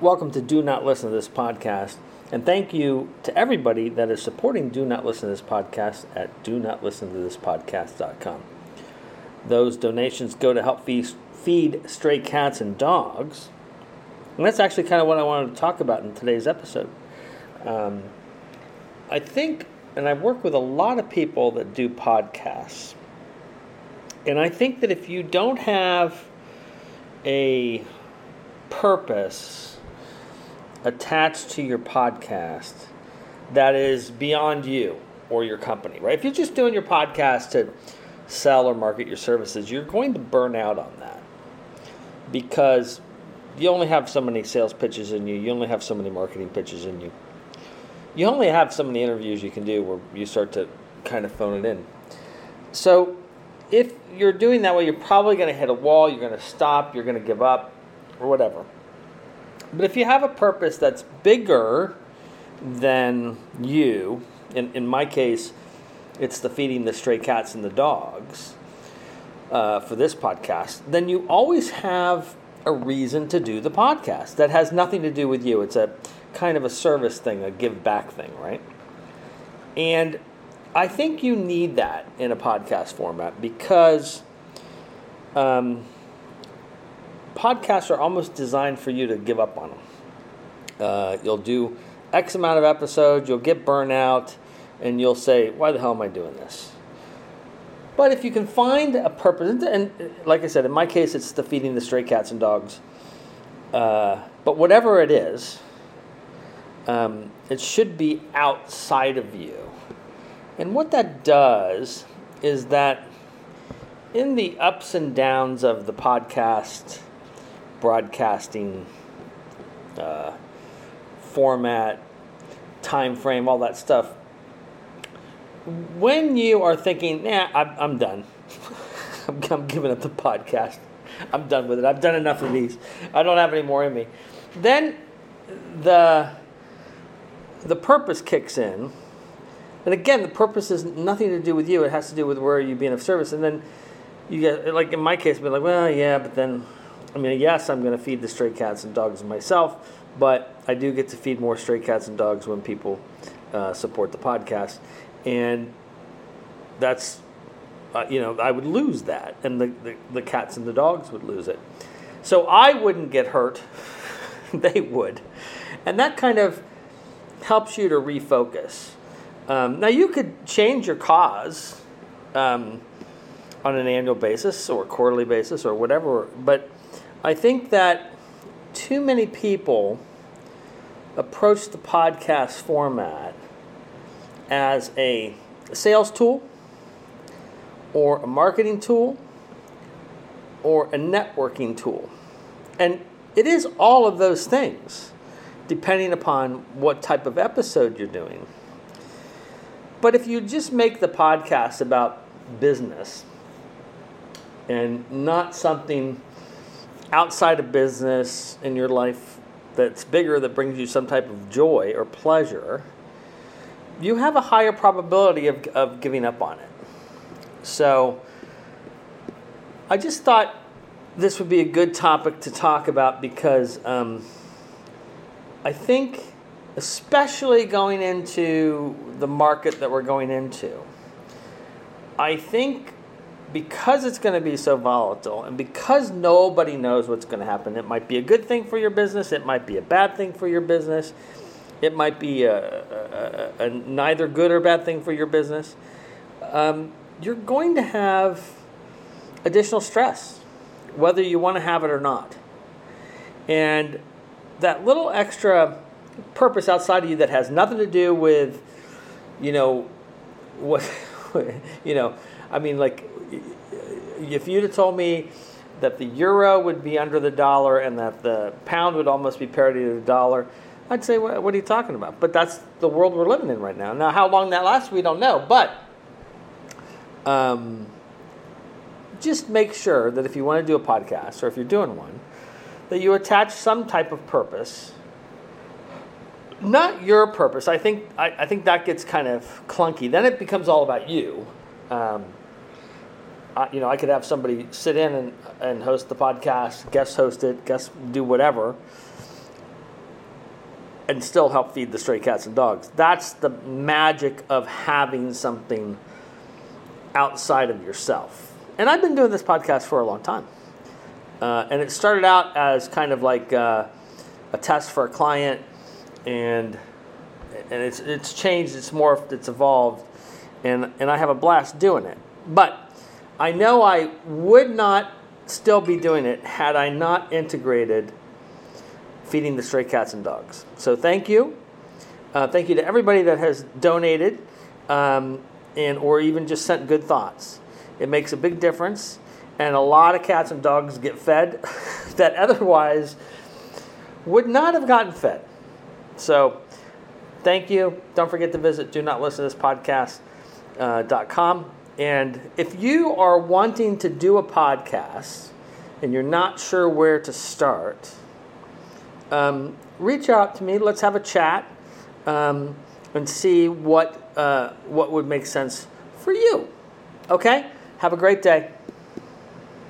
welcome to Do Not Listen to This podcast. And thank you to everybody that is supporting Do Not Listen to This podcast at do not listen to this podcast.com. Those donations go to help feed, stray cats and dogs. And that's actually kind of what I wanted to talk about in today's episode. Um, I think, and I've worked with a lot of people that do podcasts. And I think that if you don't have a purpose attached to your podcast that is beyond you or your company, right? If you're just doing your podcast to sell or market your services, you're going to burn out on that because you only have so many sales pitches in you, you only have so many marketing pitches in you. You only have so many interviews you can do where you start to kind of phone it in. So, if you're doing that way, you're probably going to hit a wall, you're going to stop, you're going to give up, or whatever. But if you have a purpose that's bigger than you, in, in my case, it's the feeding the stray cats and the dogs uh, for this podcast, then you always have a reason to do the podcast that has nothing to do with you. It's a kind of a service thing, a give back thing, right? And I think you need that in a podcast format because um, podcasts are almost designed for you to give up on them. Uh, you'll do X amount of episodes, you'll get burnout, and you'll say, Why the hell am I doing this? But if you can find a purpose, and like I said, in my case, it's the feeding the stray cats and dogs. Uh, but whatever it is, um, it should be outside of you. And what that does is that in the ups and downs of the podcast broadcasting uh, format, time frame, all that stuff, when you are thinking, nah, I'm, I'm done. I'm, I'm giving up the podcast. I'm done with it. I've done enough of these. I don't have any more in me. Then the the purpose kicks in. And again, the purpose has nothing to do with you. It has to do with where you being of service. And then you get, like in my case, be like, well, yeah, but then, I mean, yes, I'm going to feed the stray cats and dogs myself, but I do get to feed more stray cats and dogs when people uh, support the podcast and that's uh, you know I would lose that, and the, the, the cats and the dogs would lose it. So I wouldn't get hurt; they would, and that kind of helps you to refocus. Um, now you could change your cause um, on an annual basis or quarterly basis or whatever, but I think that too many people approach the podcast format as a sales tool or a marketing tool or a networking tool. And it is all of those things, depending upon what type of episode you're doing. But if you just make the podcast about business and not something outside of business in your life that's bigger that brings you some type of joy or pleasure, you have a higher probability of, of giving up on it. So I just thought this would be a good topic to talk about because um, I think, especially going into the market that we're going into, I think because it's going to be so volatile and because nobody knows what's going to happen, it might be a good thing for your business, it might be a bad thing for your business it might be a, a, a, neither good or bad thing for your business. Um, you're going to have additional stress, whether you want to have it or not. And that little extra purpose outside of you that has nothing to do with, you know, what, you know, I mean, like, if you'd have told me that the euro would be under the dollar and that the pound would almost be parity to the dollar, I'd say, what, what, are you talking about? But that's the world we're living in right now. Now, how long that lasts, we don't know. But um, just make sure that if you want to do a podcast or if you're doing one, that you attach some type of purpose. Not your purpose. I think I, I think that gets kind of clunky. Then it becomes all about you. Um, I, you know, I could have somebody sit in and, and host the podcast, guest host it, guest do whatever and still help feed the stray cats and dogs. That's the magic of having something outside of yourself. And I've been doing this podcast for a long time. Uh, and it started out as kind of like uh, a test for a client, and and it's it's changed, it's morphed, it's evolved, and and I have a blast doing it. But I know I would not still be doing it had I not integrated feeding the stray cats and dogs. So thank you. Uh, thank you to everybody that has donated um, and or even just sent good thoughts. It makes a big difference, and a lot of cats and dogs get fed that otherwise would not have gotten fed. So thank you. Don't forget to visit do not listen to this podcast.com. Uh, and if you are wanting to do a podcast and you're not sure where to start, um, reach out to me. Let's have a chat um, and see what, uh, what would make sense for you. Okay? Have a great day.